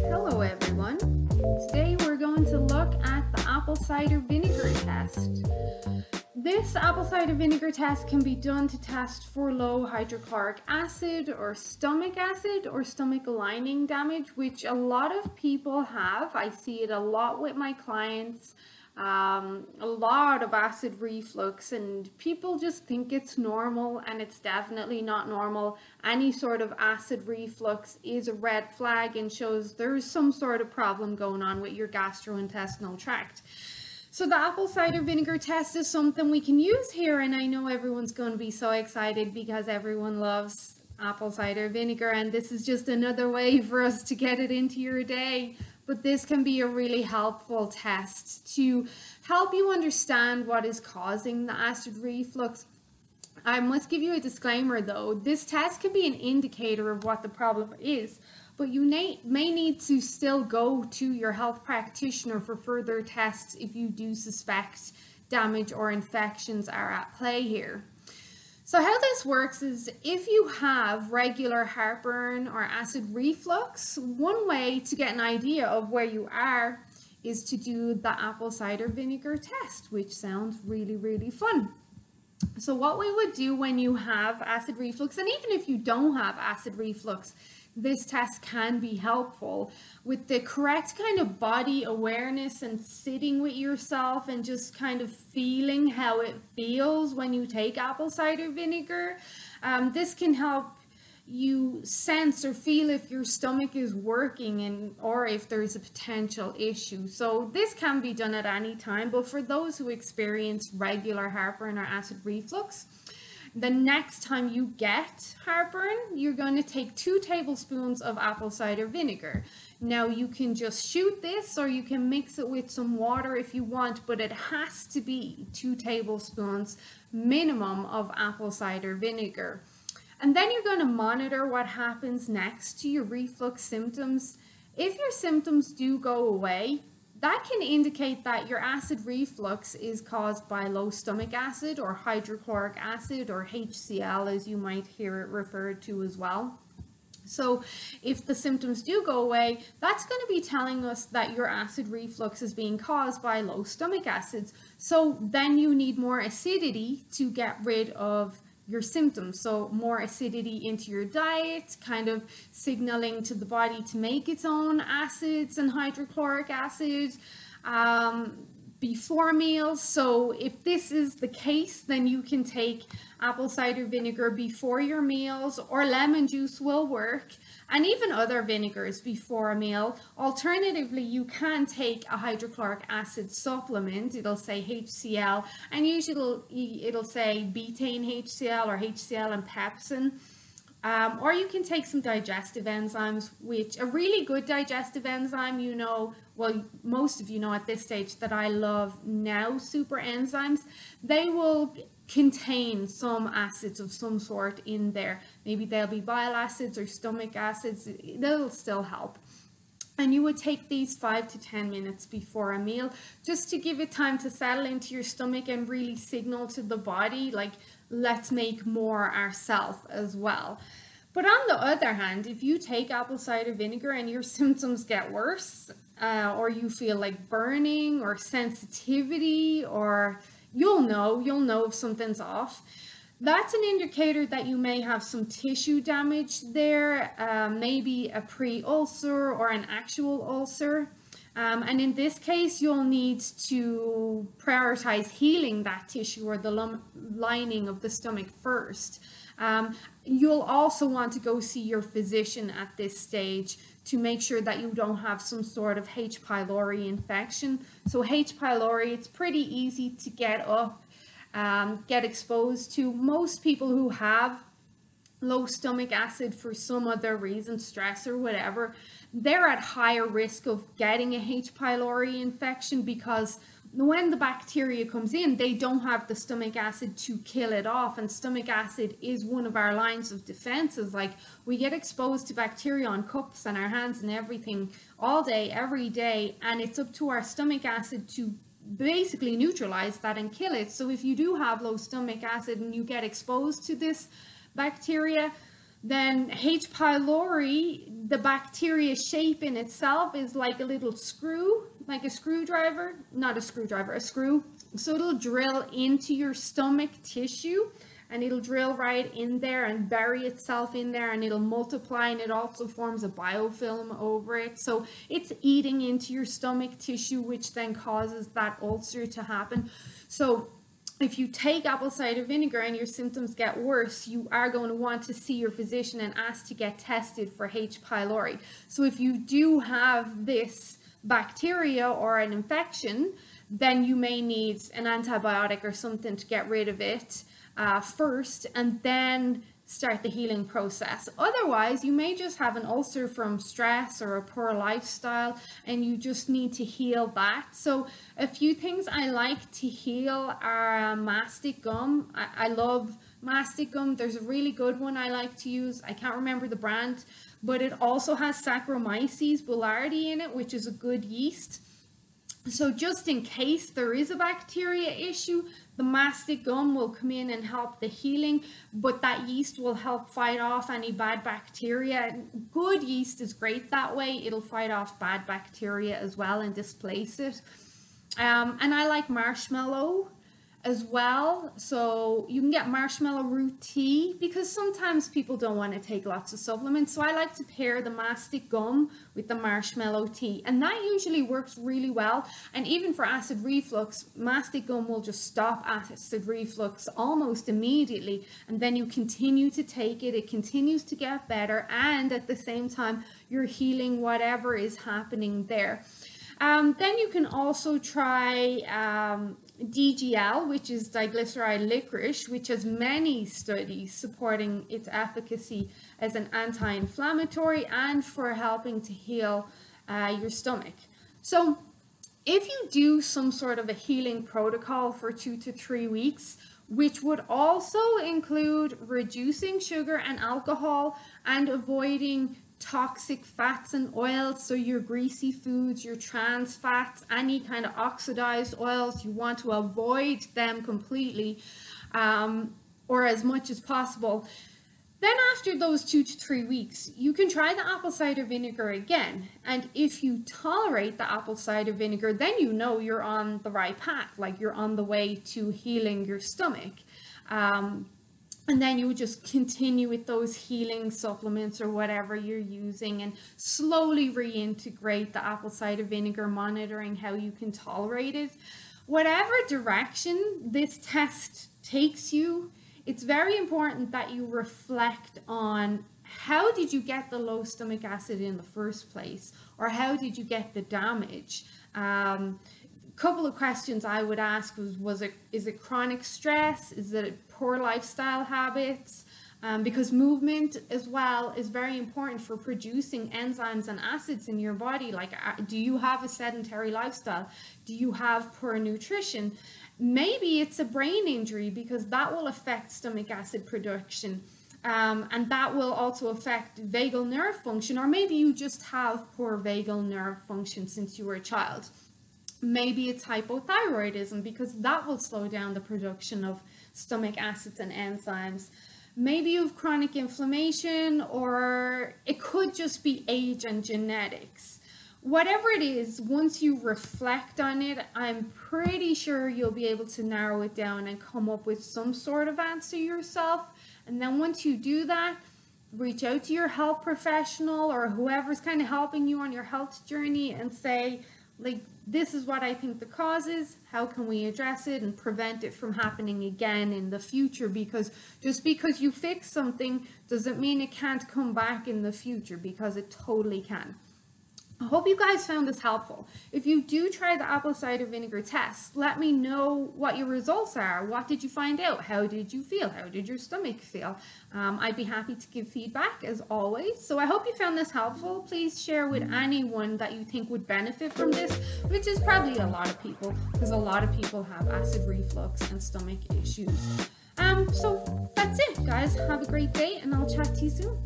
Hello everyone. Today we're going to look at the apple cider vinegar test. This apple cider vinegar test can be done to test for low hydrochloric acid or stomach acid or stomach lining damage, which a lot of people have. I see it a lot with my clients um, a lot of acid reflux and people just think it's normal and it's definitely not normal. Any sort of acid reflux is a red flag and shows there's some sort of problem going on with your gastrointestinal tract. So the apple cider vinegar test is something we can use here and I know everyone's going to be so excited because everyone loves apple cider vinegar and this is just another way for us to get it into your day but this can be a really helpful test to help you understand what is causing the acid reflux. Um, I must give you a disclaimer though, this test can be an indicator of what the problem is, but you may, may need to still go to your health practitioner for further tests if you do suspect damage or infections are at play here. So how this works is if you have regular heartburn or acid reflux, one way to get an idea of where you are is to do the apple cider vinegar test, which sounds really, really fun. So what we would do when you have acid reflux, and even if you don't have acid reflux, this test can be helpful with the correct kind of body awareness and sitting with yourself and just kind of feeling how it feels when you take apple cider vinegar. Um, this can help you sense or feel if your stomach is working and or if there's a potential issue. So this can be done at any time, but for those who experience regular heartburn or acid reflux, the next time you get heartburn, you're going to take two tablespoons of apple cider vinegar. Now you can just shoot this or you can mix it with some water if you want, but it has to be two tablespoons minimum of apple cider vinegar. And then you're going to monitor what happens next to your reflux symptoms. If your symptoms do go away, that can indicate that your acid reflux is caused by low stomach acid or hydrochloric acid or HCl as you might hear it referred to as well. So if the symptoms do go away, that's going to be telling us that your acid reflux is being caused by low stomach acids. So then you need more acidity to get rid of your symptoms. So more acidity into your diet, kind of signaling to the body to make its own acids and hydrochloric acids um, before meals. So if this is the case, then you can take apple cider vinegar before your meals or lemon juice will work and even other vinegars before a meal. Alternatively, you can take a hydrochloric acid supplement. It'll say HCl and usually it'll say betaine HCl or HCl and pepsin. Um, or you can take some digestive enzymes, which a really good digestive enzyme, you know, well, most of you know at this stage that I love now super enzymes. They will contain some acids of some sort in there. Maybe they'll be bile acids or stomach acids. They'll still help. And you would take these five to 10 minutes before a meal just to give it time to settle into your stomach and really signal to the body, like, let's make more ourselves as well. But on the other hand, if you take apple cider vinegar and your symptoms get worse, uh, or you feel like burning or sensitivity or you'll know, you'll know if something's off. That's an indicator that you may have some tissue damage there, uh, maybe a pre-ulcer or an actual ulcer. Um, and in this case, you'll need to prioritize healing that tissue or the lining of the stomach first. Um, you'll also want to go see your physician at this stage to make sure that you don't have some sort of H. pylori infection. So H. pylori, it's pretty easy to get up, um, get exposed to. Most people who have low stomach acid for some other reason, stress or whatever, they're at higher risk of getting a H. pylori infection because when the bacteria comes in, they don't have the stomach acid to kill it off. And stomach acid is one of our lines of defenses. Like we get exposed to bacteria on cups and our hands and everything all day, every day. And it's up to our stomach acid to basically neutralize that and kill it. So if you do have low stomach acid and you get exposed to this bacteria, then H. pylori, the bacteria shape in itself is like a little screw, like a screwdriver, not a screwdriver, a screw. So it'll drill into your stomach tissue and it'll drill right in there and bury itself in there and it'll multiply and it also forms a biofilm over it. So it's eating into your stomach tissue, which then causes that ulcer to happen. So if you take apple cider vinegar and your symptoms get worse, you are going to want to see your physician and ask to get tested for H. pylori. So if you do have this bacteria or an infection, then you may need an antibiotic or something to get rid of it uh, first and then start the healing process. Otherwise, you may just have an ulcer from stress or a poor lifestyle and you just need to heal that. So a few things I like to heal are uh, mastic gum. I, I love mastic gum. There's a really good one I like to use. I can't remember the brand, but it also has Saccharomyces boulardii in it, which is a good yeast. So just in case there is a bacteria issue, the mastic gum will come in and help the healing, but that yeast will help fight off any bad bacteria. Good yeast is great that way. It'll fight off bad bacteria as well and displace it. Um, and I like marshmallow as well. So you can get marshmallow root tea because sometimes people don't want to take lots of supplements. So I like to pair the mastic gum with the marshmallow tea and that usually works really well. And even for acid reflux, mastic gum will just stop acid reflux almost immediately. And then you continue to take it, it continues to get better. And at the same time, you're healing whatever is happening there. Um, then you can also try um, DGL, which is diglyceride licorice, which has many studies supporting its efficacy as an anti-inflammatory and for helping to heal uh, your stomach. So if you do some sort of a healing protocol for two to three weeks, which would also include reducing sugar and alcohol and avoiding toxic fats and oils, so your greasy foods, your trans fats, any kind of oxidized oils, you want to avoid them completely um, or as much as possible. Then after those two to three weeks, you can try the apple cider vinegar again. And if you tolerate the apple cider vinegar, then you know you're on the right path, like you're on the way to healing your stomach. Um, and then you just continue with those healing supplements or whatever you're using and slowly reintegrate the apple cider vinegar, monitoring how you can tolerate it. Whatever direction this test takes you, it's very important that you reflect on how did you get the low stomach acid in the first place or how did you get the damage um, couple of questions I would ask was, was it, is it chronic stress? Is it poor lifestyle habits? Um, because movement as well is very important for producing enzymes and acids in your body. Like, uh, do you have a sedentary lifestyle? Do you have poor nutrition? Maybe it's a brain injury because that will affect stomach acid production. Um, and that will also affect vagal nerve function, or maybe you just have poor vagal nerve function since you were a child. Maybe it's hypothyroidism because that will slow down the production of stomach acids and enzymes. Maybe you have chronic inflammation or it could just be age and genetics. Whatever it is, once you reflect on it, I'm pretty sure you'll be able to narrow it down and come up with some sort of answer yourself. And then once you do that, reach out to your health professional or whoever's kind of helping you on your health journey and say, like, this is what I think the cause is. How can we address it and prevent it from happening again in the future? Because just because you fix something doesn't mean it can't come back in the future because it totally can. I hope you guys found this helpful. If you do try the apple cider vinegar test, let me know what your results are. What did you find out? How did you feel? How did your stomach feel? Um, I'd be happy to give feedback as always. So I hope you found this helpful. Please share with anyone that you think would benefit from this, which is probably a lot of people because a lot of people have acid reflux and stomach issues. Um, so that's it, guys. Have a great day and I'll chat to you soon.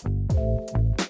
Thank you.